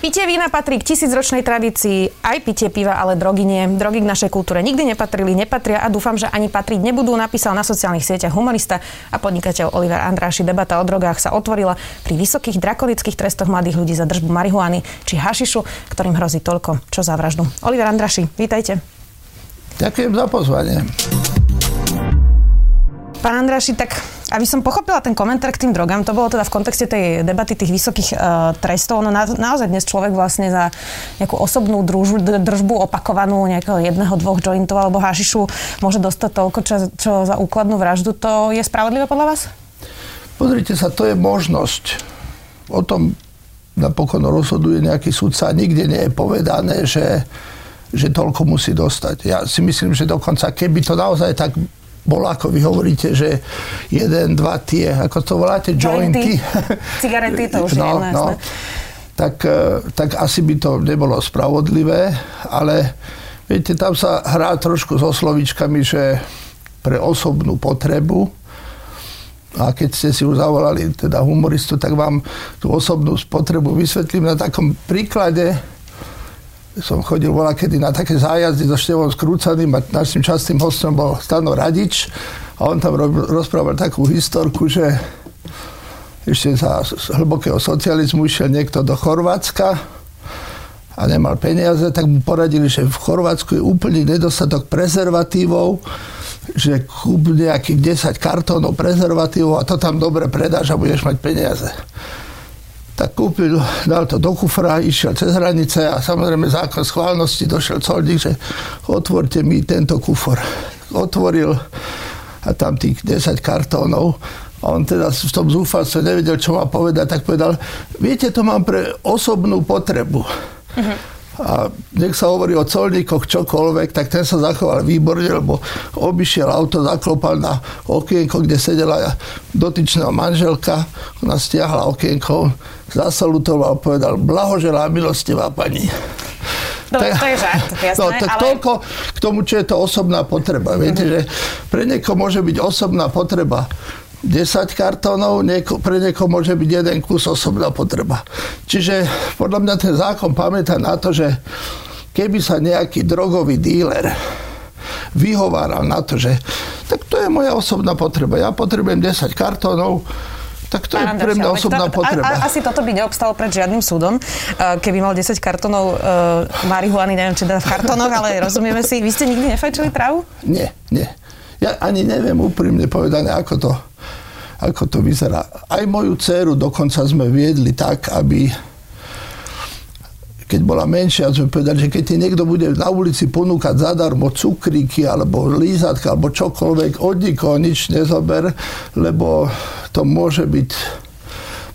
Pitie vína patrí k tisícročnej tradícii, aj pitie piva, ale drogy nie. Drogy k našej kultúre nikdy nepatrili, nepatria a dúfam, že ani patriť nebudú, napísal na sociálnych sieťach humorista a podnikateľ Oliver Andráši. Debata o drogách sa otvorila pri vysokých drakonických trestoch mladých ľudí za držbu marihuany či hašišu, ktorým hrozí toľko, čo za vraždu. Oliver Andráši, vítajte. Ďakujem za pozvanie. Pán Andráši, tak aby som pochopila ten komentár k tým drogám, to bolo teda v kontexte tej debaty tých vysokých uh, trestov. No na, naozaj dnes človek vlastne za nejakú osobnú družbu, držbu opakovanú nejakého jedného, dvoch jointov alebo hašišu môže dostať toľko, čo, čo za úkladnú vraždu. To je spravodlivé podľa vás? Pozrite sa, to je možnosť. O tom napokon rozhoduje nejaký sudca. Nikde nie je povedané, že, že toľko musí dostať. Ja si myslím, že dokonca, keby to naozaj tak bolo, ako vy hovoríte, že jeden, dva tie, ako to voláte, jointy. Cigarety, to už no, je no, tak, e, tak asi by to nebolo spravodlivé, ale viete, tam sa hrá trošku so slovičkami, že pre osobnú potrebu, a keď ste si už zavolali teda humoristu, tak vám tú osobnú spotrebu vysvetlím na takom príklade, som chodil bola kedy na také zájazdy so Števom Skrúcaným a našim častým hostom bol Stano Radič. A on tam rozprával takú historku, že ešte za hlbokého socializmu išiel niekto do Chorvátska a nemal peniaze, tak mu poradili, že v Chorvátsku je úplný nedostatok prezervatívov, že kúp nejakých 10 kartónov prezervatívov a to tam dobre predáš a budeš mať peniaze tak kúpil, dal to do kufra, išiel cez hranice a samozrejme zákon schválnosti došiel colník, že otvorte mi tento kufor. Otvoril a tam tých 10 kartónov a on teda v tom zúfalstve nevedel, čo má povedať, tak povedal, viete, to mám pre osobnú potrebu. Uh-huh a nech sa hovorí o colníkoch čokoľvek, tak ten sa zachoval výborne, lebo obišiel auto, zaklopal na okienko, kde sedela dotyčná manželka, ona stiahla okienko, zasalutoval a povedal, blahoželá milostivá pani. No, tak, to je žart, jasné, no, tak ale... toľko k tomu, čo je to osobná potreba. Viete, mm-hmm. že pre niekoho môže byť osobná potreba 10 kartónov, nieko, pre niekoho môže byť jeden kus osobná potreba. Čiže podľa mňa ten zákon pamätá na to, že keby sa nejaký drogový díler vyhováral na to, že tak to je moja osobná potreba. Ja potrebujem 10 kartónov, tak to Pán je pre mňa osobná to, potreba. A, a, asi toto by neobstalo pred žiadnym súdom, keby mal 10 kartónov uh, marihuany, neviem, či teda v kartónoch, ale rozumieme si. Vy ste nikdy nefajčili trávu? Nie, nie. Ja ani neviem úprimne povedané, ako to ako to vyzerá. Aj moju dceru dokonca sme viedli tak, aby keď bola menšia, sme povedali, že keď ti niekto bude na ulici ponúkať zadarmo cukríky alebo lízatka alebo čokoľvek, od nikoho nič nezober, lebo to môže byť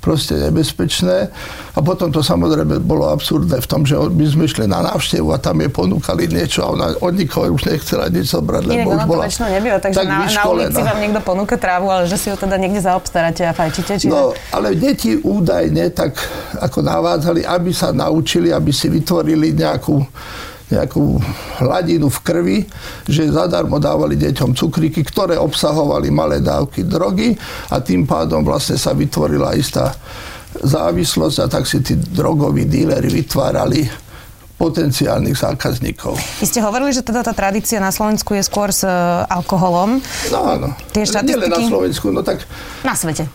proste nebezpečné. A potom to samozrejme bolo absurdné v tom, že my sme išli na návštevu a tam je ponúkali niečo a ona od nikoho už nechcela nič zobrať, lebo Inak už bola to nebýva, takže tak na, na ulici vám niekto ponúka trávu, ale že si ju teda niekde zaobstaráte a fajčíte. Či no, ale deti údajne tak ako navádzali, aby sa naučili, aby si vytvorili nejakú nejakú hladinu v krvi, že zadarmo dávali deťom cukríky, ktoré obsahovali malé dávky drogy a tým pádom vlastne sa vytvorila istá závislosť a tak si tí drogoví díleri vytvárali potenciálnych zákazníkov. Vy ste hovorili, že teda tá tradícia na Slovensku je skôr s uh, alkoholom. No áno. Tie štatistiky... Nielen na Slovensku, no tak... Na svete.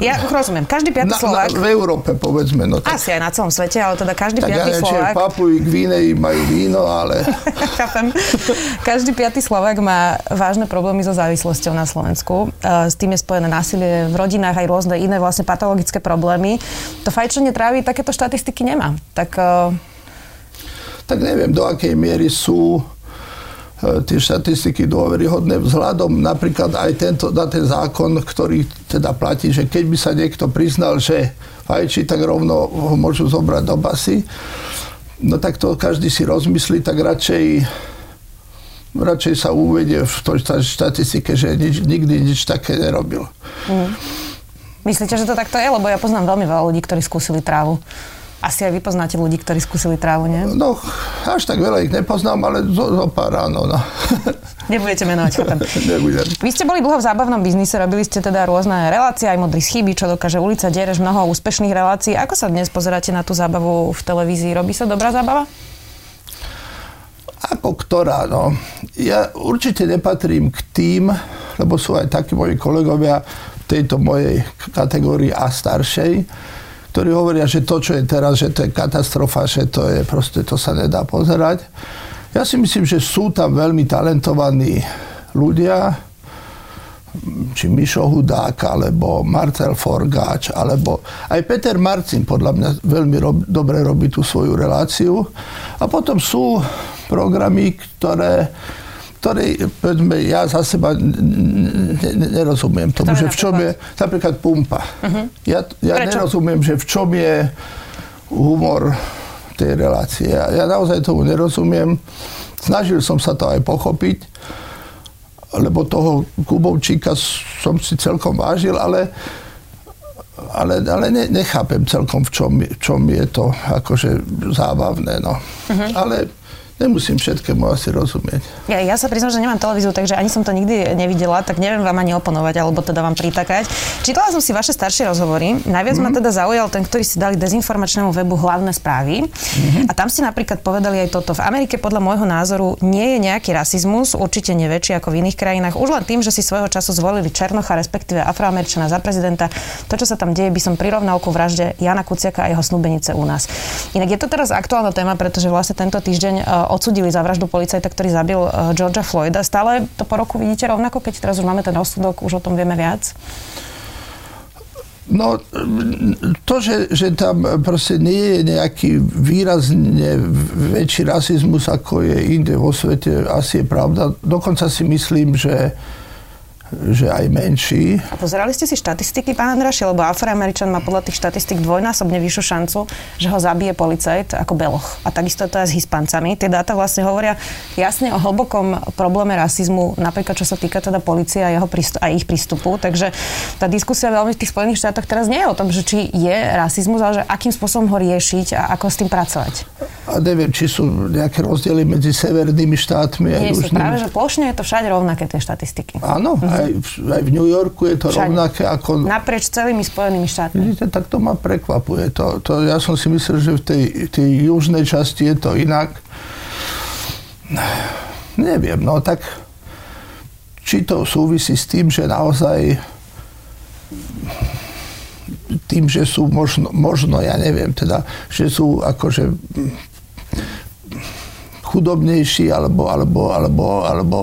Ja rozumiem. Každý piatý na, Slovák... Na, v Európe, povedzme. No tak, Asi aj na celom svete, ale teda každý tak piatý ja Slovák... Papuji Gvineji majú víno, ale... Chápem. Každý piatý Slovák má vážne problémy so závislosťou na Slovensku. S tým je spojené násilie v rodinách, aj rôzne iné vlastne patologické problémy. To fajčenie trávy takéto štatistiky nemá. Tak... Tak neviem, do akej miery sú E, tie štatistiky dôveryhodné vzhľadom napríklad aj tento, na ten zákon, ktorý teda platí, že keď by sa niekto priznal, že fajčí, tak rovno ho môžu zobrať do basy. No tak to každý si rozmyslí, tak radšej radšej sa uvedie v tej štatistike, že nič, nikdy nič také nerobil. Mm. Myslíte, že to takto je? Lebo ja poznám veľmi veľa ľudí, ktorí skúsili trávu. Asi aj vy poznáte ľudí, ktorí skúsili trávu, nie? No, až tak veľa ich nepoznám, ale zo, zo pár áno. No. Nebudete menovať, chápem. Nebudem. Vy ste boli dlho v zábavnom biznise, robili ste teda rôzne relácie, aj modrý chyby, čo dokáže ulica, diereš mnoho úspešných relácií. Ako sa dnes pozeráte na tú zábavu v televízii? Robí sa dobrá zábava? Ako ktorá, no. Ja určite nepatrím k tým, lebo sú aj takí moji kolegovia v tejto mojej kategórii a staršej, ktorí hovoria, že to, čo je teraz, že to je katastrofa, že to je proste, to sa nedá pozerať. Ja si myslím, že sú tam veľmi talentovaní ľudia, či Mišo Hudák, alebo Marcel Forgáč, alebo aj Peter Marcin podľa mňa veľmi rob, dobre robí tú svoju reláciu. A potom sú programy, ktoré ktorý, povedzme, ja za seba nerozumiem tomu, že v čom je, napríklad pumpa. Uh-huh. Ja, ja nerozumiem, že v čom je humor tej relácie. Ja, ja naozaj tomu nerozumiem. Snažil som sa to aj pochopiť, lebo toho Kubovčíka som si celkom vážil, ale ale, ale ne, nechápem celkom, v čom, v čom je to akože zábavné. No. Uh-huh. Ale nemusím všetkému asi rozumieť. Ja, ja sa priznám, že nemám televíziu, takže ani som to nikdy nevidela, tak neviem vám ani oponovať, alebo teda vám pritakať. Čítala som si vaše staršie rozhovory. Najviac mm-hmm. ma mhm. teda zaujal ten, ktorý si dali dezinformačnému webu hlavné správy. Mm-hmm. A tam ste napríklad povedali aj toto. V Amerike podľa môjho názoru nie je nejaký rasizmus, určite neväčší ako v iných krajinách. Už len tým, že si svojho času zvolili Černocha, respektíve Afroameričana za prezidenta, to, čo sa tam deje, by som prirovnal ku vražde Jana Kuciaka a jeho snúbenice u nás. Inak je to teraz aktuálna téma, pretože vlastne tento týždeň e, odsudili za vraždu policajta, ktorý zabil uh, Georgia Floyda. Stále to po roku vidíte rovnako, keď teraz už máme ten rozsudok, už o tom vieme viac? No, to, že, že tam proste nie je nejaký výrazne väčší rasizmus, ako je inde vo svete, asi je pravda. Dokonca si myslím, že že aj menší. A pozerali ste si štatistiky, pán Andraši, lebo Afroameričan má podľa tých štatistik dvojnásobne vyššiu šancu, že ho zabije policajt ako Beloch. A takisto to aj s Hispancami. Tie dáta vlastne hovoria jasne o hlbokom probléme rasizmu, napríklad čo sa týka teda policie a, jeho prístup, a ich prístupu. Takže tá diskusia veľmi v tých Spojených štátoch teraz nie je o tom, že či je rasizmus, ale že akým spôsobom ho riešiť a ako s tým pracovať. A neviem, či sú nejaké rozdiely medzi severnými štátmi a Nie sú, práve, že plošne je to všade rovnaké, tie štatistiky. Áno, mhm. Aj, aj v New Yorku je to všade. rovnaké ako... Naprieč celými Spojenými štátmi. Vidíte, tak to ma prekvapuje. To, to, ja som si myslel, že v tej, tej južnej časti je to inak. Neviem, no tak či to súvisí s tým, že naozaj tým, že sú možno, možno, ja neviem, teda, že sú akože chudobnejší alebo, alebo, alebo, alebo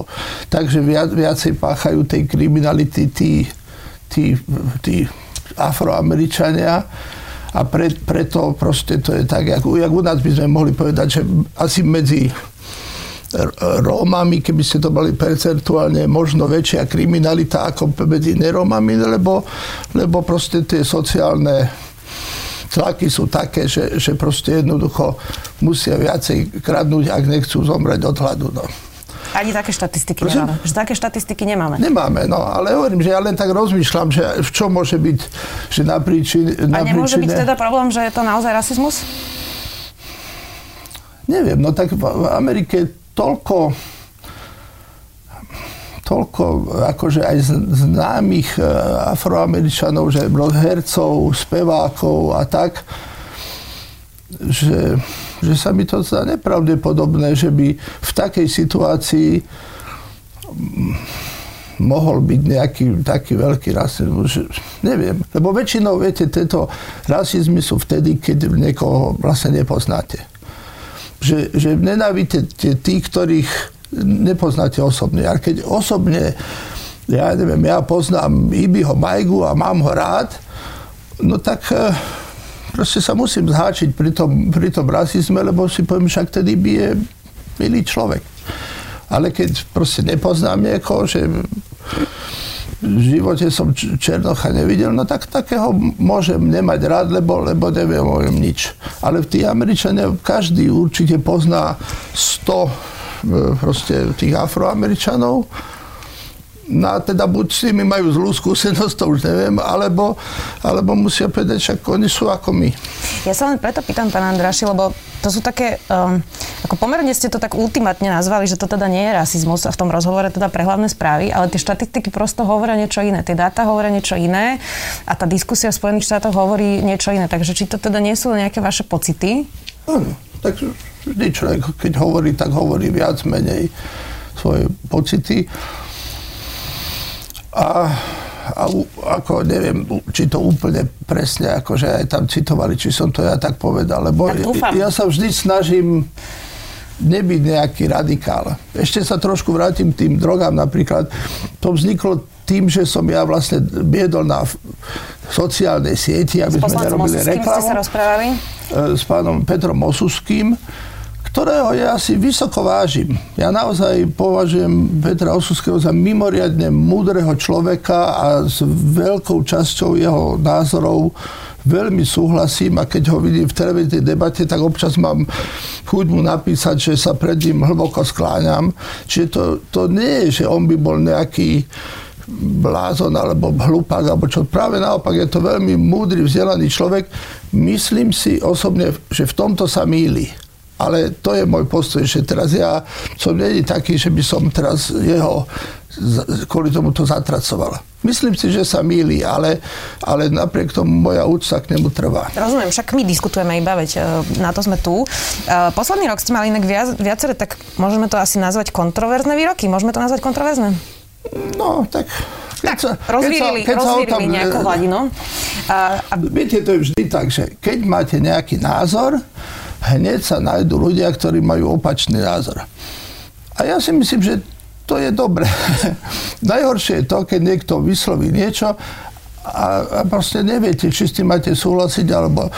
takže viac, viacej páchajú tej kriminality tí, tí, tí afroameričania. A pre, preto proste to je tak, jak, jak u nás by sme mohli povedať, že asi medzi Rómami, keby ste to mali percentuálne, možno väčšia kriminalita ako medzi nerómami, lebo, lebo proste tie sociálne tlaky sú také, že, že proste jednoducho musia viacej kradnúť, ak nechcú zomrieť od hladu. No. Ani také štatistiky Prosím? nemáme. Že také štatistiky nemáme. Nemáme, no, ale hovorím, že ja len tak rozmýšľam, že v čom môže byť, že na príčine... A nemôže príčine... byť teda problém, že je to naozaj rasizmus? Neviem, no tak v Amerike toľko toľko akože aj známych e, afroameričanov, že hercov, spevákov a tak, že, že sa mi to zdá nepravdepodobné, že by v takej situácii mohol byť nejaký taký veľký rasizmus. Neviem, lebo väčšinou, viete, tieto rasizmy sú vtedy, keď niekoho vlastne nepoznáte. Že, že nenávidíte tých, ktorých nepoznáte osobne. A keď osobne, ja neviem, ja poznám Ibiho Majgu a mám ho rád, no tak e, proste sa musím zháčiť pri tom, pri tom rasizme, lebo si poviem, však ten Ibi je milý človek. Ale keď proste nepoznám niekoho, že v živote som Černocha nevidel, no tak takého môžem nemať rád, lebo, lebo neviem o nič. Ale tých Američania každý určite pozná 100 proste tých afroameričanov, No a teda buď s nimi majú zlú skúsenosť, to už neviem, alebo, alebo musia povedať, že oni sú ako my. Ja sa len preto pýtam, pán Andraši, lebo to sú také, um, ako pomerne ste to tak ultimátne nazvali, že to teda nie je rasizmus a v tom rozhovore teda pre hlavné správy, ale tie štatistiky prosto hovoria niečo iné, tie dáta hovoria niečo iné a tá diskusia v Spojených štátoch hovorí niečo iné. Takže či to teda nie sú nejaké vaše pocity? Áno, tak vždy človek, keď hovorí, tak hovorí viac menej svoje pocity. A, a ako neviem, či to úplne presne, akože aj tam citovali, či som to ja tak povedal, lebo tak ja sa vždy snažím nebyť nejaký radikál. Ešte sa trošku vrátim k tým drogám napríklad. To vzniklo tým, že som ja vlastne biedol na sociálnej sieti, aby sme nerobili reklamu. ste sa rozprávali? E, s pánom Petrom Osuským ktorého ja si vysoko vážim. Ja naozaj považujem Petra Osuského za mimoriadne múdreho človeka a s veľkou časťou jeho názorov veľmi súhlasím a keď ho vidím v televíznej debate, tak občas mám chuť mu napísať, že sa pred ním hlboko skláňam. Čiže to, to nie je, že on by bol nejaký blázon alebo hlupák, alebo čo. Práve naopak je to veľmi múdry, vzdelaný človek. Myslím si osobne, že v tomto sa míli ale to je môj postoj, že teraz ja som není taký, že by som teraz jeho kvôli tomu to zatracoval. Myslím si, že sa míli, ale, ale napriek tomu moja úcta k nemu trvá. Rozumiem, však my diskutujeme iba, veď e, na to sme tu. E, posledný rok ste mali inak viac, viaceré, tak môžeme to asi nazvať kontroverzné výroky. Môžeme to nazvať kontroverzné? No, tak tak, sa, rozvírili, keď sa, keď rozvírili sa nejakú hladinu. A, a... Viete, to je vždy tak, že keď máte nejaký názor, hneď sa nájdú ľudia, ktorí majú opačný názor. A ja si myslím, že to je dobre. Najhoršie je to, keď niekto vysloví niečo a, a proste neviete, či s tým máte súhlasiť, alebo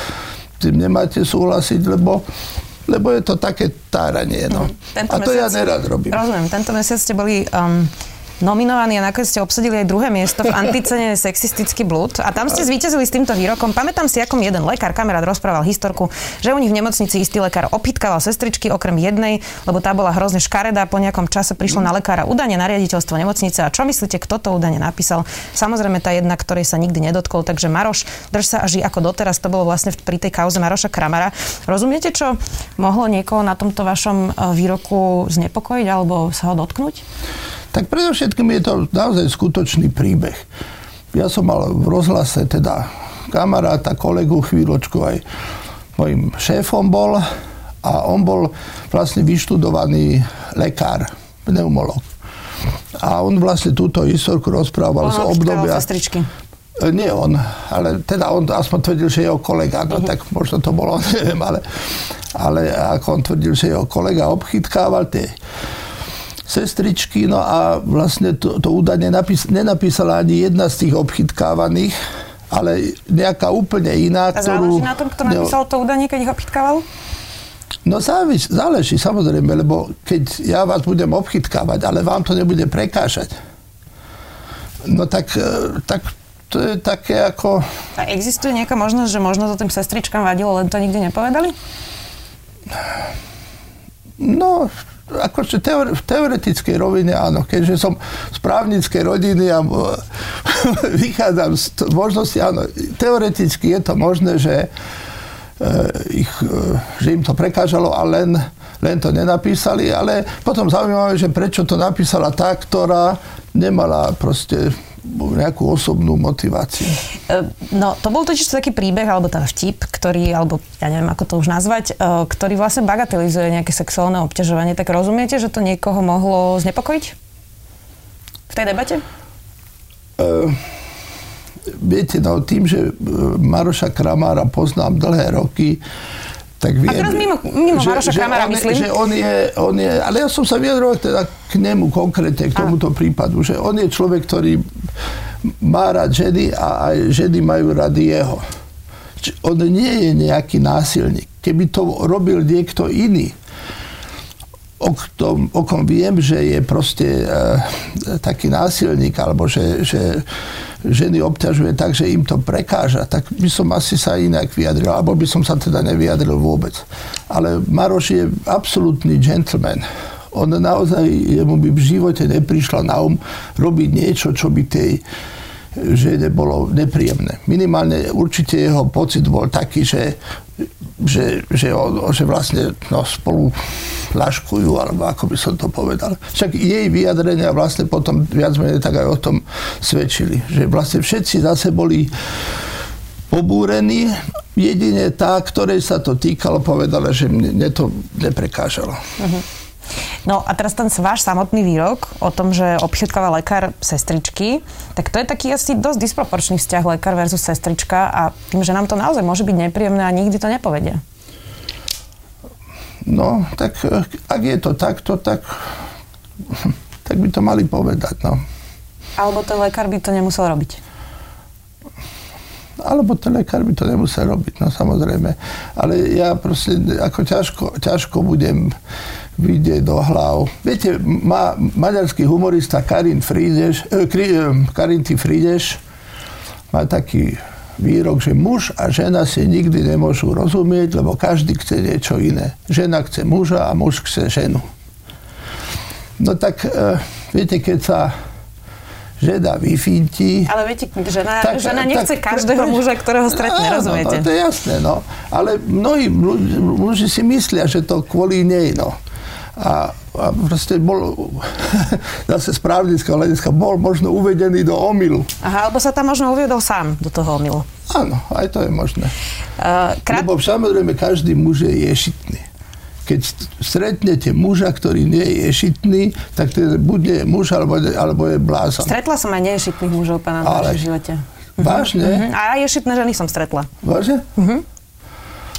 tým nemáte súhlasiť, lebo lebo je to také táranie. No. Tento a to mesiac, ja nerad robím. Rozumiem. Tento mesiac ste boli um, nominovaní a nakoniec ste obsadili aj druhé miesto v anticene Sexistický blúd. A tam ste zvíťazili s týmto výrokom. Pamätám si, ako jeden lekár, kamarát rozprával historku, že u nich v nemocnici istý lekár opýtkával sestričky okrem jednej, lebo tá bola hrozne škaredá. Po nejakom čase prišlo na lekára udanie na riaditeľstvo nemocnice. A čo myslíte, kto to udanie napísal? Samozrejme tá jedna, ktorej sa nikdy nedotkol. Takže Maroš, drž sa a ži ako doteraz. To bolo vlastne pri tej kauze Maroša Kramara. Rozumiete, čo mohlo niekoho na tomto vašom e, výroku znepokojiť alebo sa ho dotknúť? Tak predovšetkým je to naozaj skutočný príbeh. Ja som mal v rozhlase teda kamaráta, kolegu chvíľočku aj mojim šéfom bol a on bol vlastne vyštudovaný lekár, pneumolog. A on vlastne túto historku rozprával z obdobia... Sestričky. E, nie on, ale teda on aspoň tvrdil, že jeho kolega, no uh-huh. tak možno to bolo, neviem, ale, ale ako on tvrdil, že jeho kolega obchytkával tie sestričky, no a vlastne to, to údajne napís, nenapísala ani jedna z tých obchytkávaných, ale nejaká úplne iná, a ktorú... záleží na tom, kto napísal to údanie, keď ich obchytkával? No záleží, záleží, samozrejme, lebo keď ja vás budem obchytkávať, ale vám to nebude prekážať, no tak, e, tak to je také ako... A existuje nejaká možnosť, že možno to tým sestričkám vadilo, len to nikdy nepovedali? No, akože teore, v teoretickej rovine áno, keďže som z právnickej rodiny a vychádzam z t- možnosti, áno, teoreticky je to možné, že, e, ich, e, že im to prekážalo a len, len to nenapísali, ale potom zaujímavé, že prečo to napísala tá, ktorá nemala proste nejakú osobnú motiváciu. E, no, to bol totiž taký príbeh, alebo teda vtip, ktorý, alebo ja neviem, ako to už nazvať, e, ktorý vlastne bagatelizuje nejaké sexuálne obťažovanie. Tak rozumiete, že to niekoho mohlo znepokojiť? V tej debate? Uh, viete, no tým, že Maroša Kramára poznám dlhé roky, tak viem, a teraz mimo, mimo že, Maroša že Kramara, on, myslím. Že on je, on je, ale ja som sa vyjadroval teda k nemu konkrétne, k tomuto a. prípadu, že on je človek, ktorý má rád ženy a aj ženy majú rady jeho. On nie je nejaký násilník. Keby to robil niekto iný, o, tom, o kom viem, že je proste e, taký násilník, alebo že, že ženy obťažuje tak, že im to prekáža, tak by som asi sa inak vyjadril, alebo by som sa teda nevyjadril vôbec. Ale Maroš je absolútny gentleman. on naozaj, jemu by v živote neprišla na um robiť niečo, čo by tej žene bolo nepríjemné. Minimálne určite jeho pocit bol taký, že, že, že, on, že vlastne no, spolu laškujú, alebo ako by som to povedal. Však jej vyjadrenia vlastne potom viac menej tak aj o tom svedčili. Že vlastne všetci zase boli pobúrení. Jedine tá, ktorej sa to týkalo, povedala, že mne to neprekážalo. Uh-huh. No a teraz ten váš samotný výrok o tom, že obchytkáva lekár sestričky, tak to je taký asi dosť disproporčný vzťah lekár versus sestrička a tým, že nám to naozaj môže byť nepríjemné a nikdy to nepovedia. No, tak eh, ak je to takto, tak, tak by to mali povedať, no. Alebo ten lekár by to nemusel robiť. Alebo ten lekár by to nemusel robiť, no samozrejme. Ale ja proste ako ťažko, ťažko budem vidieť do hlav. Viete, má maďarský humorista Karin Friedeš, eh, eh Karin Friedeš má taký výrok, že muž a žena si nikdy nemôžu rozumieť, lebo každý chce niečo iné. Žena chce muža a muž chce ženu. No tak, eh, viete, keď sa žena vyfinti. Ale viete, žena, tak, žena nechce tak, každého pre, muža, ktorého stretne, áno, rozumiete? No, to je jasné, no. Ale mnohí muži si myslia, že to kvôli nej, no a, a proste bol zase z právnického hľadiska bol možno uvedený do omilu. Aha, alebo sa tam možno uviedol sám do toho omilu. Áno, aj to je možné. Uh, krát... Lebo samozrejme každý muž je ješitný. Keď stretnete muža, ktorý nie je ješitný, tak to je, buď nie je muž, alebo, alebo je blázon. Stretla som aj neješitných mužov, pána, v živote. Vážne? Uh-huh. A ješitné ženy som stretla. Vážne? Uh-huh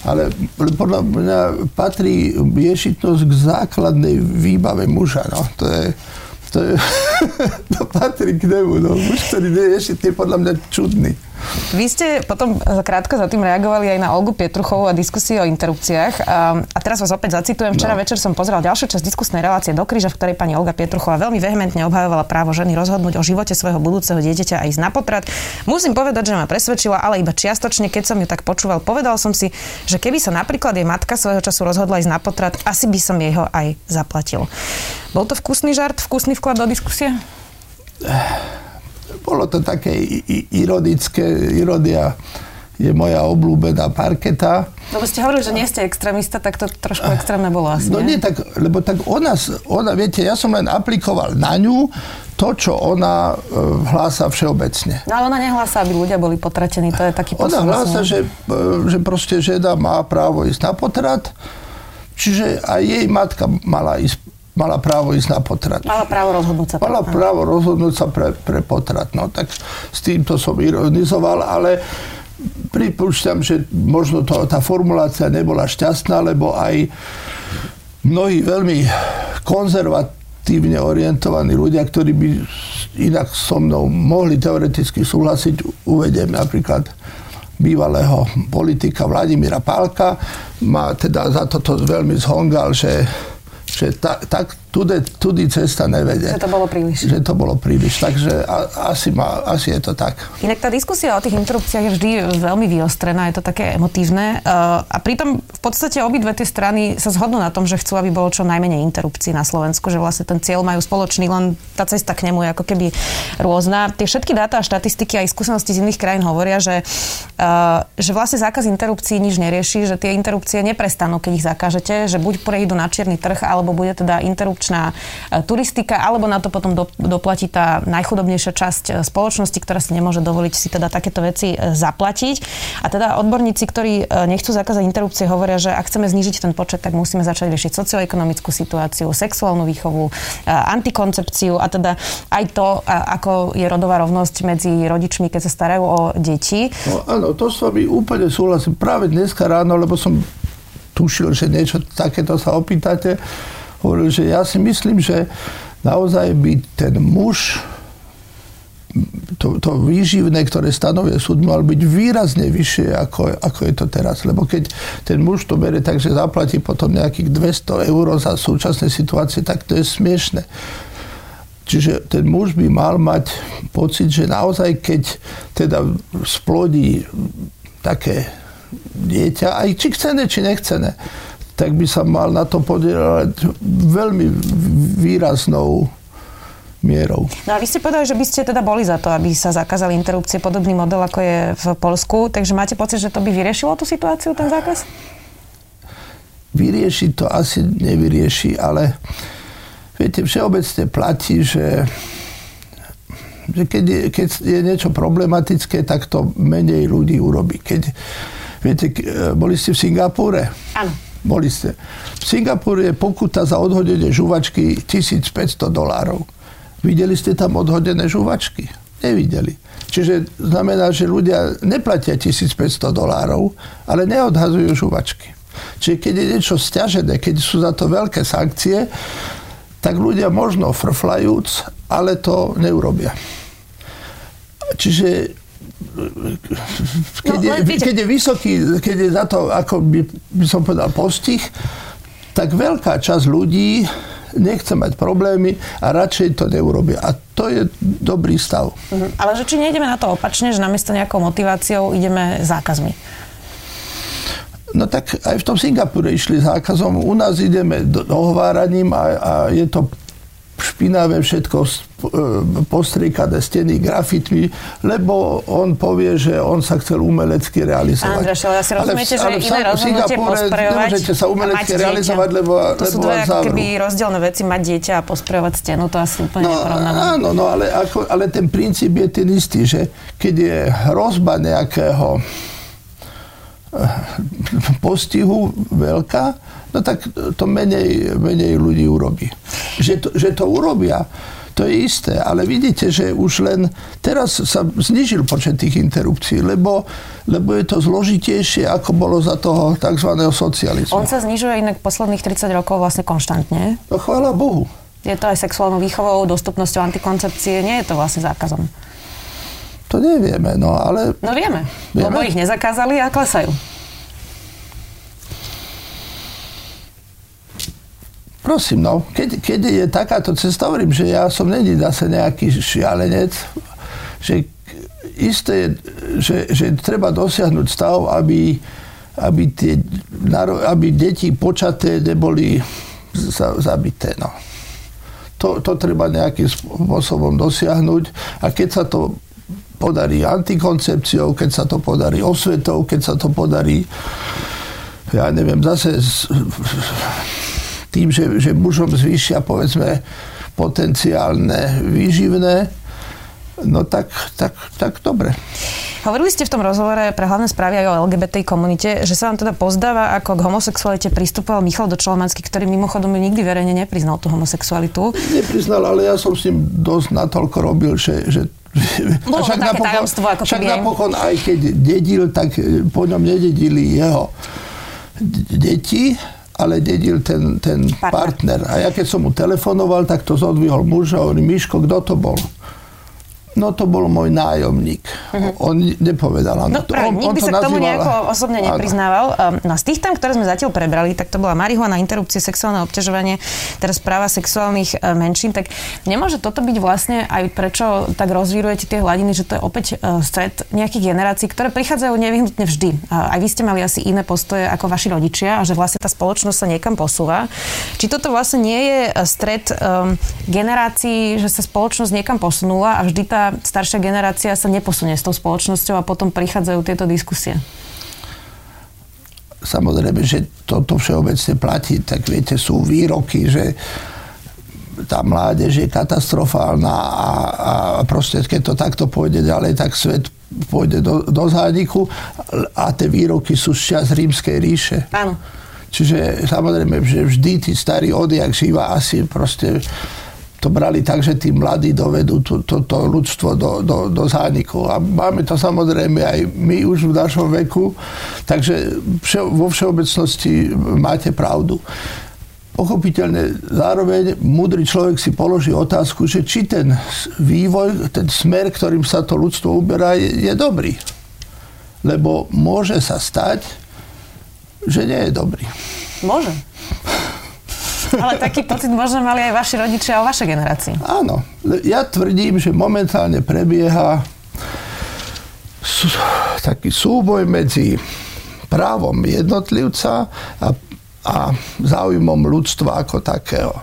ale podľa mňa patrí ješitnosť k základnej výbave muža. No. To je, to, je, to patrí k nemu. No. Muž, ktorý nie je ješitný, je podľa mňa čudný. Vy ste potom krátko za tým reagovali aj na Olgu Pietruchovú a diskusie o interrupciách. A, a teraz vás opäť zacitujem. Včera no. večer som pozrel ďalšiu časť diskusnej relácie do kríža, v ktorej pani Olga Pietruchová veľmi vehementne obhajovala právo ženy rozhodnúť o živote svojho budúceho dieťaťa a ísť na potrat. Musím povedať, že ma presvedčila, ale iba čiastočne, keď som ju tak počúval, povedal som si, že keby sa napríklad jej matka svojho času rozhodla ísť na potrat, asi by som jej ho aj zaplatil. Bol to vkusný žart, vkusný vklad do diskusie? Bolo to také ironické, ironia je moja obľúbená parketa. Lebo ste hovorili, že nie ste extrémista, tak to trošku extrémne bolo asi, No nie, tak, lebo tak ona, ona, viete, ja som len aplikoval na ňu to, čo ona e, hlása všeobecne. No ale ona nehlása, aby ľudia boli potratení, to je taký posun. Ona hlása, že, e, že proste žena má právo ísť na potrat, čiže aj jej matka mala ísť mala právo ísť na potrat. Mala právo rozhodnúť sa. Mala právo rozhodnúť sa pre, pre potrat. No tak s týmto som ironizoval, ale pripúšťam, že možno to, tá formulácia nebola šťastná, lebo aj mnohí veľmi konzervatívne orientovaní ľudia, ktorí by inak so mnou mohli teoreticky súhlasiť, uvediem napríklad bývalého politika Vladimíra Pálka, ma teda za toto veľmi zhongal, že že ta, tak tudy, tudy cesta nevedie. Že to bolo príliš. Že to bolo príliš, takže a, asi, má, asi je to tak. Inak tá diskusia o tých interrupciách je vždy veľmi vyostrená, je to také emotívne uh, a pritom v podstate obidve tie strany sa zhodnú na tom, že chcú, aby bolo čo najmenej interrupcií na Slovensku, že vlastne ten cieľ majú spoločný, len tá cesta k nemu je ako keby rôzna. Tie všetky dáta a štatistiky aj skúsenosti z iných krajín hovoria, že, uh, že vlastne zákaz interrupcií nič nerieši, že tie interrupcie neprestanú, keď ich zakážete, že buď prejdú na čierny trh, alebo bude teda interrupčná e, turistika, alebo na to potom do, doplatí tá najchudobnejšia časť e, spoločnosti, ktorá si nemôže dovoliť si teda takéto veci e, zaplatiť. A teda odborníci, ktorí nechcú zakázať interrupcie, hovoria, že ak chceme znižiť ten počet, tak musíme začať riešiť socioekonomickú situáciu, sexuálnu výchovu, antikoncepciu a teda aj to, ako je rodová rovnosť medzi rodičmi, keď sa starajú o deti. No, áno, to s vami úplne súhlasím. Práve dneska ráno, lebo som tušil, že niečo takéto sa opýtate hovoril, že ja si myslím, že naozaj by ten muž to, to výživné, ktoré stanovuje súd, mal byť výrazne vyššie, ako, ako je to teraz. Lebo keď ten muž to berie tak, že zaplatí potom nejakých 200 eur za súčasné situácie, tak to je smiešne. Čiže ten muž by mal mať pocit, že naozaj, keď teda splodí také dieťa, aj či chcené, či nechcené, tak by sa mal na to podielať veľmi výraznou mierou. No a vy ste povedali, že by ste teda boli za to, aby sa zakázali interrupcie, podobný model, ako je v Polsku. Takže máte pocit, že to by vyriešilo tú situáciu, ten zákaz? Vyrieši to asi nevyrieši, ale viete, všeobecne platí, že, že keď, je, keď je niečo problematické, tak to menej ľudí urobí. Keď, viete, boli ste v Singapúre? Áno. Boli ste. V Singapúre je pokuta za odhodenie žuvačky 1500 dolárov Videli ste tam odhodené žuvačky? Nevideli. Čiže znamená, že ľudia neplatia 1500 dolárov, ale neodhazujú žuvačky. Čiže keď je niečo stiažené, keď sú za to veľké sankcie, tak ľudia možno frflajúc, ale to neurobia. Čiže keď, no, je, keď je vysoký, keď je za to, ako by, by som povedal, postih, tak veľká časť ľudí nechce mať problémy a radšej to neurobia. A to je dobrý stav. Mhm. Ale že či nejdeme na to opačne, že namiesto nejakou motiváciou ideme zákazmi? No tak aj v tom Singapúre išli zákazom. U nás ideme dohováraním a, a je to špinavé všetko postriekané steny grafitmi, lebo on povie, že on sa chcel umelecky realizovať. Andrej, ale asi rozumiete, ale v, že iné rozhodnutie nemôžete sa umelecky realizovať, lebo To lebo sú dve keby rozdielne veci, mať dieťa a posprejovať stenu, to asi úplne no, Áno, no ale, ako, ale ten princíp je ten istý, že keď je hrozba nejakého eh, postihu veľká, no tak to menej, menej ľudí urobí. Že to, že to urobia, to je isté, ale vidíte, že už len teraz sa znižil počet tých interrupcií, lebo, lebo je to zložitejšie, ako bolo za toho tzv. socializmu. On sa znižuje inak posledných 30 rokov vlastne konštantne. No chvála Bohu. Je to aj sexuálnou výchovou, dostupnosťou antikoncepcie, nie je to vlastne zákazom. To nevieme, no ale... No vieme, vieme? lebo ich nezakázali a klesajú. Prosím, no, keď, keď je takáto cesta, hovorím, že ja som není zase nejaký šialenec, že isté že, že treba dosiahnuť stav, aby, aby, tie, aby deti počaté neboli zabité. No. To, to treba nejakým spôsobom dosiahnuť a keď sa to podarí antikoncepciou, keď sa to podarí osvetou, keď sa to podarí ja neviem, zase tým, že, že mužom zvýšia povedzme potenciálne výživné, no tak, tak, tak dobre. Hovorili ste v tom rozhovore pre hlavné správy aj o LGBT komunite, že sa vám teda pozdáva, ako k homosexualite pristupoval Michal Dočolomanský, ktorý mimochodom nikdy verejne nepriznal tú homosexualitu. Nepriznal, ale ja som s ním dosť natoľko robil, že, že bolo však také napokon, tajomstvo, ako však napokon aj keď dedil, tak po ňom nededili jeho deti, ale dedil ten, ten partner. partner. A ja keď som mu telefonoval, tak to zodvihol muž a hovorí, Miško, kto to bol? No to bol môj nájomník. Uh-huh. On nepovedal. No, práve, on, nikdy on sa k tomu nejako osobne nepriznával. Áno. No z tých tam, ktoré sme zatiaľ prebrali, tak to bola marihuana, interrupcie, sexuálne obťažovanie, teraz práva sexuálnych e, menšín. Tak nemôže toto byť vlastne aj prečo tak rozvírujete tie hladiny, že to je opäť uh, stred nejakých generácií, ktoré prichádzajú nevyhnutne vždy. Aj vy ste mali asi iné postoje ako vaši rodičia a že vlastne tá spoločnosť sa niekam posúva. Či toto vlastne nie je stred um, generácií, že sa spoločnosť niekam posunula a vždy tá staršia generácia sa neposunie s tou spoločnosťou a potom prichádzajú tieto diskusie? Samozrejme, že toto všeobecne platí. Tak viete, sú výroky, že tá mládež je katastrofálna a, a proste keď to takto pôjde ďalej, tak svet pôjde do, do zániku a tie výroky sú z čas rímskej ríše. Áno. Čiže samozrejme, že vždy tí starí odjak živa asi proste to brali tak, že tí mladí dovedú toto to, to ľudstvo do, do, do zániku. A máme to samozrejme aj my už v našom veku, takže vše, vo všeobecnosti máte pravdu. Pochopiteľne zároveň múdry človek si položí otázku, že či ten vývoj, ten smer, ktorým sa to ľudstvo uberá, je, je dobrý. Lebo môže sa stať, že nie je dobrý. Môže. Ale taký pocit možno mali aj vaši rodičia o vašej generácii. Áno. Ja tvrdím, že momentálne prebieha taký súboj medzi právom jednotlivca a a záujmom ľudstva ako takého.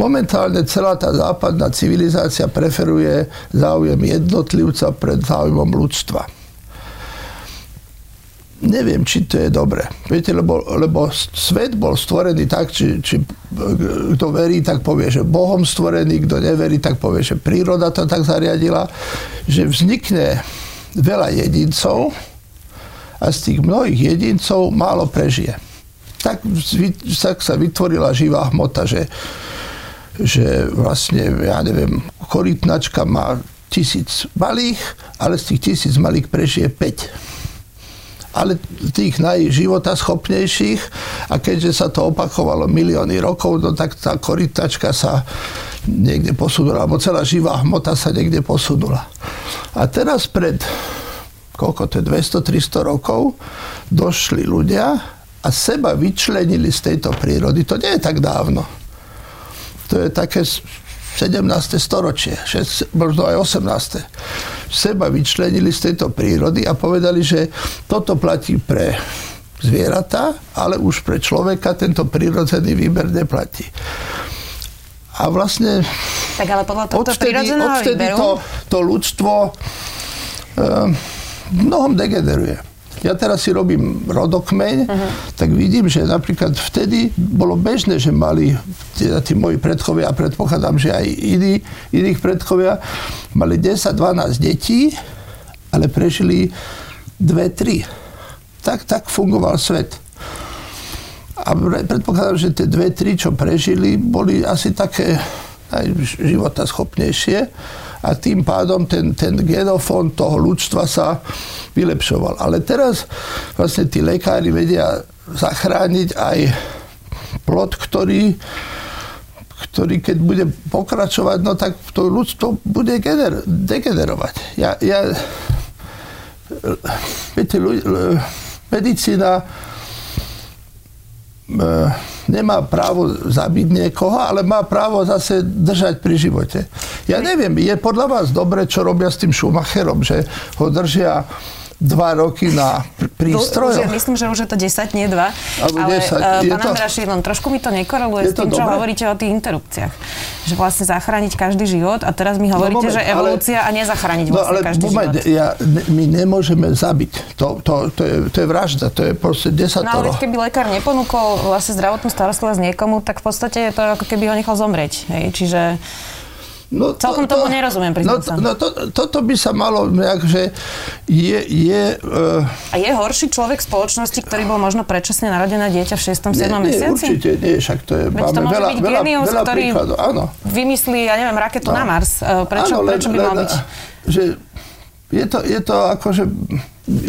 Momentálne celá tá západná civilizácia preferuje záujem jednotlivca pred záujmom ľudstva. Neviem, či to je dobre. Viete, lebo, lebo svet bol stvorený tak, či, či kto verí, tak povie, že Bohom stvorený, kto neverí, tak povie, že príroda to tak zariadila, že vznikne veľa jedincov a z tých mnohých jedincov málo prežije tak, tak sa vytvorila živá hmota, že, že vlastne, ja neviem, korytnačka má tisíc malých, ale z tých tisíc malých prežije 5 ale tých najživotaschopnejších a keďže sa to opakovalo milióny rokov, no tak tá korytačka sa niekde posunula, alebo celá živá hmota sa niekde posunula. A teraz pred koľko to je, 200-300 rokov došli ľudia a seba vyčlenili z tejto prírody. To nie je tak dávno. To je také 17. storočie, 6, možno aj 18. Seba vyčlenili z tejto prírody a povedali, že toto platí pre zvieratá, ale už pre človeka tento prírodzený výber neplatí. A vlastne tak ale podľa tohto odvtedy, odvtedy to, to ľudstvo e, mnohom degeneruje ja teraz si robím rodokmeň, uh-huh. tak vidím, že napríklad vtedy bolo bežné, že mali teda tí moji predchovia, a predpokladám, že aj iní, iných predchovia, mali 10-12 detí, ale prežili 2-3. Tak, tak fungoval svet. A predpokladám, že tie dve, tri, čo prežili, boli asi také aj života schopnejšie a tým pádom ten, ten genofón toho ľudstva sa vylepšoval. Ale teraz vlastne tí lekári vedia zachrániť aj plod, ktorý ktorý keď bude pokračovať, no tak to ľudstvo bude gener- degenerovať. Ja, ja, viete, medicína e, nemá právo zabiť niekoho, ale má právo zase držať pri živote. Ja neviem, je podľa vás dobre, čo robia s tým Schumacherom, že ho držia dva roky na prístroj. Myslím, že už je to 10, nie 2. Alebo ale 10. Uh, pán to... Andráš, len trošku mi to nekoreluje s tým, čo hovoríte o tých interrupciách. Že vlastne zachrániť každý život a teraz mi no, hovoríte, no, moment, že evolúcia ale, a nezachrániť no, vlastne ale každý moment, život. Ja, my nemôžeme zabiť. To, to, to, je, to je vražda, to je proste desatoro. No ale keby lekár neponúkol vlastne zdravotnú starostlivosť niekomu, tak v podstate je to ako keby ho nechal zomrieť. Hej? Čiže No, to, Celkom tomu to, nerozumiem, no, sa. No to, toto by sa malo, že je... je uh... A je horší človek v spoločnosti, ktorý bol možno predčasne narodené dieťa v 6. 7. Nie, mesiaci? určite nie, však to je... Veď máme to môže veľa, byť veľa, genius, veľa ktorý áno. vymyslí, ja neviem, raketu no. na Mars. E, prečo, áno, len, prečo by mal byť? Že je to, je to ako, že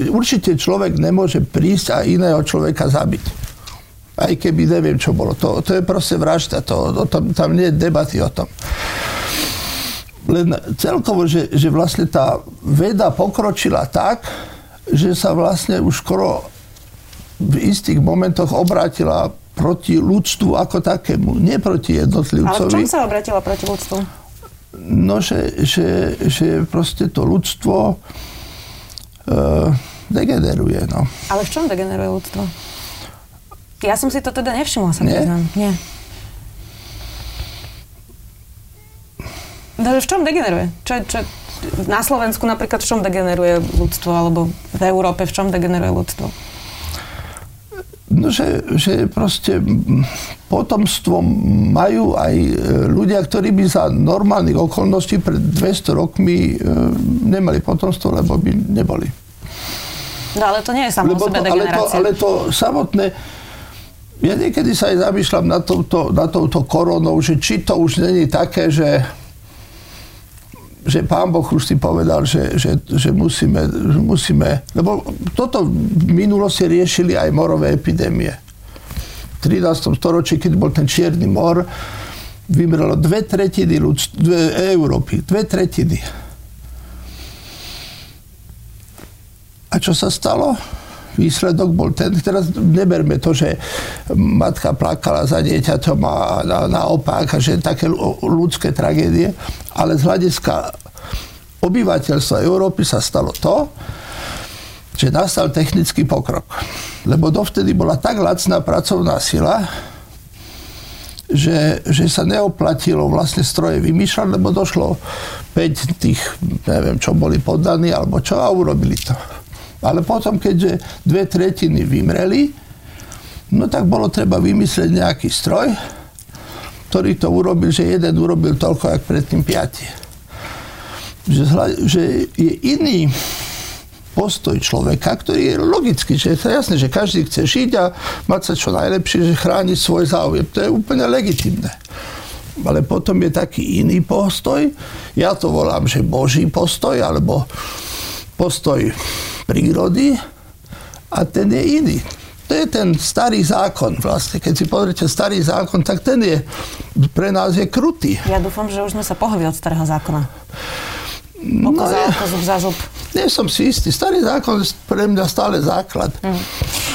určite človek nemôže prísť a iného človeka zabiť aj keby neviem, čo bolo. To, to je proste vražda, to, to, tam, tam nie je debaty o tom len celkovo, že, že vlastne tá veda pokročila tak, že sa vlastne už skoro v istých momentoch obrátila proti ľudstvu ako takému, nie proti jednotlivcovi. Ale v čom sa obratila proti ľudstvu? No, že, že, že proste to ľudstvo e, degeneruje. No. Ale v čom degeneruje ľudstvo? Ja som si to teda nevšimla, sa Nie? Nie. V čom degeneruje? Čo, čo, na Slovensku napríklad v čom degeneruje ľudstvo, alebo v Európe v čom degeneruje ľudstvo? No, že, že proste potomstvo majú aj e, ľudia, ktorí by za normálnych okolností pred 200 rokmi e, nemali potomstvo, lebo by neboli. No ale to nie je samo degenerácia. Ale to, ale to samotné, ja niekedy sa aj zamýšľam nad touto, nad touto koronou, že či to už není také, že že pán Boh už si povedal, že, že, že musíme, že musíme, lebo toto v minulosti riešili aj morové epidémie. V 13. storočí, keď bol ten čierny mor, vymrelo dve tretiny ľudstv, dve, Európy, dve tretiny. A čo sa stalo? Výsledok bol ten, teraz neberme to, že matka plakala za dieťaťom a naopak, a že také ľudské tragédie, ale z hľadiska obyvateľstva Európy sa stalo to, že nastal technický pokrok. Lebo dovtedy bola tak lacná pracovná sila, že, že sa neoplatilo vlastne stroje vymýšľať, lebo došlo 5 tých, neviem, čo boli poddaní, alebo čo, a urobili to. Ale potom, keďže dve tretiny vymreli, no tak bolo treba vymyslieť nejaký stroj, ktorý to urobil, že jeden urobil toľko, jak predtým piati. Že, že je iný postoj človeka, ktorý je logický, že je to jasné, že každý chce žiť a mať sa čo najlepšie, že chrániť svoj záujem. To je úplne legitimné. Ale potom je taký iný postoj, ja to volám, že Boží postoj, alebo postoj prírody a ten je iný. To je ten starý zákon vlastne. Keď si pozrite starý zákon, tak ten je, pre nás je krutý. Ja dúfam, že už sme sa pohli od starého zákona. Oko no, za oko, zub za zub. Nie som si istý. Starý zákon je pre mňa stále základ. Mm.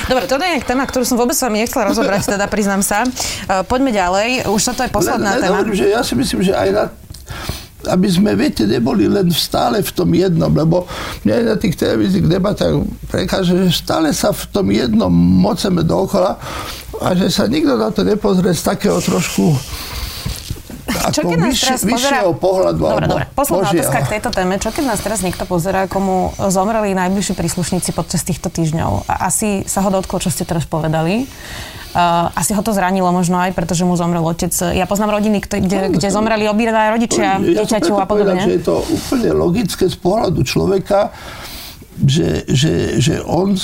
Dobre, to je téma, ktorú som vôbec s vami nechcela rozobrať, teda priznám sa. Uh, poďme ďalej. Už toto je posledná ne, téma. že ja si myslím, že aj na aby sme, viete, neboli len stále v tom jednom, lebo mňa na tých televíznych debatách prekáže, že stále sa v tom jednom moceme dookola a že sa nikto na to nepozrie z takého trošku čo keď nás teraz pozera... pohľadu. Dobre, dobre. Posledná otázka k tejto téme. Čo keď nás teraz niekto pozera, komu zomreli najbližší príslušníci počas týchto týždňov? A asi sa ho dotklo, čo ste teraz povedali. Uh, asi ho to zranilo možno aj, pretože mu zomrel otec. Ja poznám rodiny, kde, kde zomreli obidva rodičia, ja dieťaťu a podobne. Povedať, že je to úplne logické z pohľadu človeka, že, že, že on,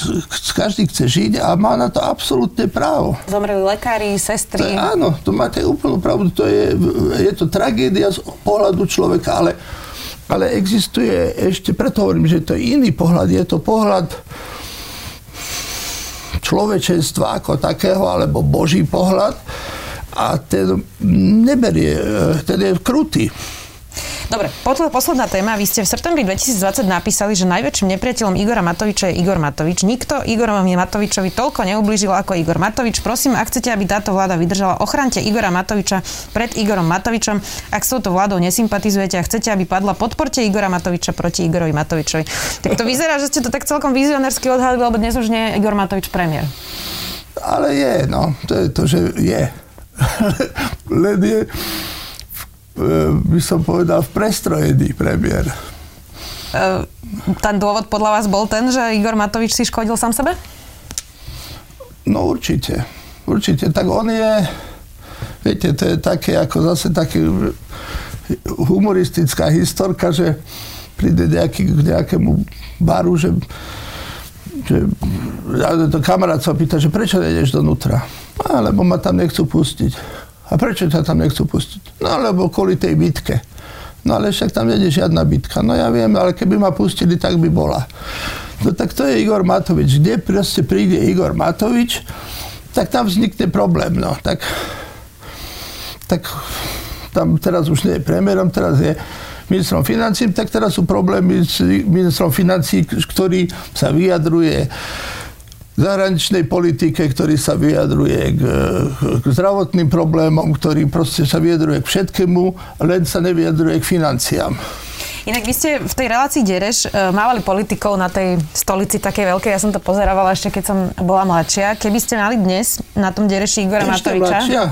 každý chce žiť a má na to absolútne právo. Zomreli lekári, sestry. To, áno, to máte úplnú pravdu. To je, je to tragédia z pohľadu človeka, ale, ale existuje ešte, preto hovorím, že to je iný pohľad. Je to pohľad človečenstva ako takého, alebo boží pohľad a ten neberie, ten je krutý. Dobre, posledná téma. Vy ste v septembri 2020 napísali, že najväčším nepriateľom Igora Matoviča je Igor Matovič. Nikto Igorovi Matovičovi toľko neublížil ako Igor Matovič. Prosím, ak chcete, aby táto vláda vydržala, ochránte Igora Matoviča pred Igorom Matovičom. Ak s touto vládou nesympatizujete a chcete, aby padla, podporte Igora Matoviča proti Igorovi Matovičovi. Tak to vyzerá, že ste to tak celkom vizionársky odhadli, lebo dnes už nie je Igor Matovič premiér. Ale je, no. To je to, že je. Len je by som povedal, v prestrojený premiér. E, ten dôvod podľa vás bol ten, že Igor Matovič si škodil sám sebe? No určite. Určite. Tak on je, viete, to je také, ako zase také humoristická historka, že príde nejaký, k nejakému baru, že, že to kamarát sa pýta, že prečo nejdeš donútra? A, lebo ma tam nechcú pustiť. A prečo ťa tam nechcú pustiť? No lebo kvôli tej bitke. No ale však tam nie žiadna bitka. No ja viem, ale keby ma pustili, tak by bola. No tak to je Igor Matovič. Kde proste príde Igor Matovič, tak tam vznikne problém. No tak, tak tam teraz už nie je premiérom, teraz je ministrom financí, tak teraz sú problémy s ministrom financí, ktorý sa vyjadruje zahraničnej politike, ktorý sa vyjadruje k, k zdravotným problémom, ktorý proste sa vyjadruje k všetkému, len sa nevyjadruje k financiám. Inak vy ste v tej relácii Dereš uh, mávali politikov na tej stolici takej veľkej. Ja som to pozerávala ešte, keď som bola mladšia. Keby ste mali dnes na tom Dereši Igora ešte Matoviča... Mladšia?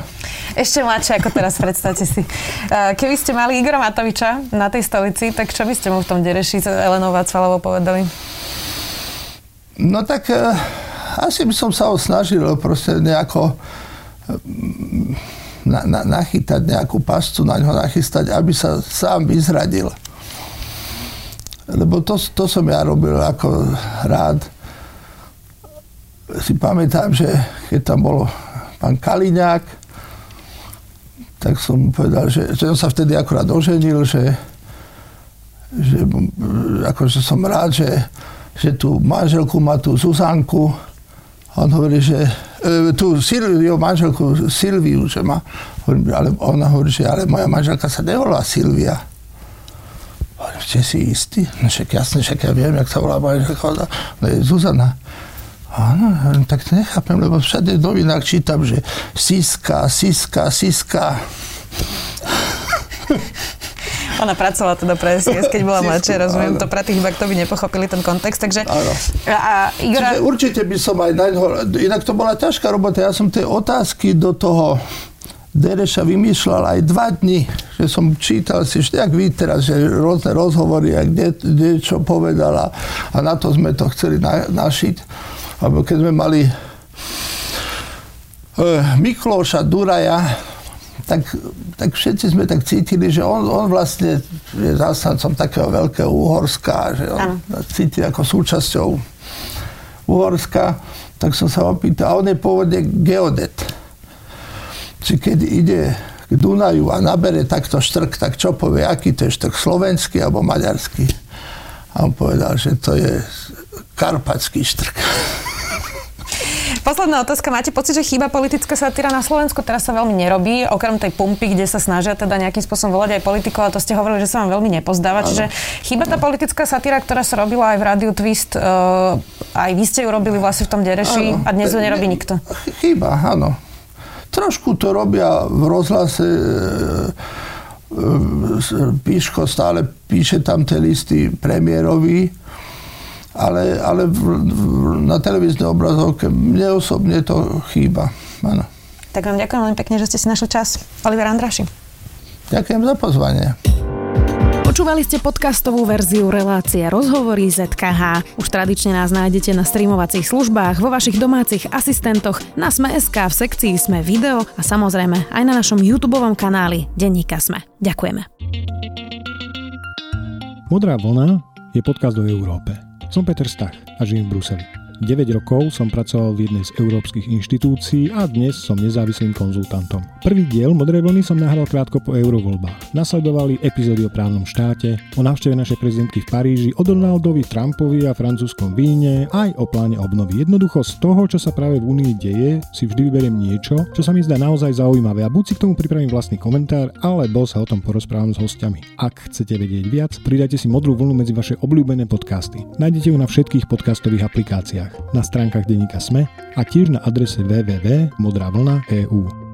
Ešte mladšia ako teraz, predstavte si. Uh, keby ste mali Igora Matoviča na tej stolici, tak čo by ste mu v tom Dereši Elenou Václavovo povedali? No tak... Asi by som sa ho snažil proste nejako mm, na, na, nachytať nejakú pascu, na ňo nachystať, aby sa sám vyzradil. Lebo to, to som ja robil ako rád. Si pamätám, že keď tam bol pán Kaliňák, tak som mu povedal, že, že on sa vtedy akurát oženil, že, že akože som rád, že, že tú manželku má tú Zuzanku, on hovorí, že e, tú Silviu, manželku Silviu, že má, ale ona hovorí, že ale moja manželka sa nevolá Silvia. Hovorím, ste si istí? No však jasne, však ja viem, jak sa volá manželka. No je Zuzana. Áno, tak to nechápem, lebo všade v novinách čítam, že Siska, Siska, Siska. Ona pracovala teda pre SIS, keď bola mladšia, rozumiem to pre tých, kto by nepochopili ten kontext. Takže, áno. A, Igora... Čiže určite by som aj na ňo, inak to bola ťažká robota, ja som tie otázky do toho Dereša vymýšľal aj dva dni, že som čítal si, jak vy teraz, že rôzne rozhovory, a kde, kde čo povedala a na to sme to chceli na, našiť. Alebo keď sme mali e, Miklóša Duraja, tak, tak všetci sme tak cítili, že on, on vlastne je zástancom takého veľkého Uhorska, že on ano. cíti ako súčasťou Uhorska, tak som sa opýtal, a on je pôvodne geodet. Či keď ide k Dunaju a nabere takto štrk, tak čo povie, aký to je štrk, slovenský alebo maďarský? A on povedal, že to je karpatský štrk. Posledná otázka. Máte pocit, že chýba politická satíra na Slovensku? Teraz sa veľmi nerobí, okrem tej pumpy, kde sa snažia teda nejakým spôsobom volať aj politikov, a to ste hovorili, že sa vám veľmi nepozdáva. Ano. Čiže chýba tá politická satíra, ktorá sa robila aj v Radio Twist, uh, aj vy ste ju robili vlastne v tom Dereši ano. a dnes ju nerobí nikto. Chýba, áno. Trošku to robia v rozhlase e, e, Píško stále píše tam tie listy premiérovi, ale, ale v, v, na televíznej obrazovke mne osobne to chýba. Ano. Tak vám ďakujem veľmi pekne, že ste si našli čas. Oliver Andraši. Ďakujem za pozvanie. Počúvali ste podcastovú verziu relácie Rozhovory ZKH. Už tradične nás nájdete na streamovacích službách, vo vašich domácich asistentoch, na Sme.sk, v sekcii Sme video a samozrejme aj na našom YouTube kanáli Denníka Sme. Ďakujeme. Modrá vlna je podcast o Európe. Som Peter Stach a žijem v Bruseli. 9 rokov som pracoval v jednej z európskych inštitúcií a dnes som nezávislým konzultantom. Prvý diel Modrej vlny som nahral krátko po eurovoľbách. Nasledovali epizódy o právnom štáte, o návšteve našej prezidentky v Paríži, o Donaldovi Trumpovi a francúzskom víne, aj o pláne obnovy. Jednoducho z toho, čo sa práve v Únii deje, si vždy vyberiem niečo, čo sa mi zdá naozaj zaujímavé a buď si k tomu pripravím vlastný komentár, alebo sa o tom porozprávam s hostiami. Ak chcete vedieť viac, pridajte si modrú vlnu medzi vaše obľúbené podcasty. Nájdete ju na všetkých podcastových aplikáciách, na stránkach denníka Sme a tiež na adrese www.modravlna.eu.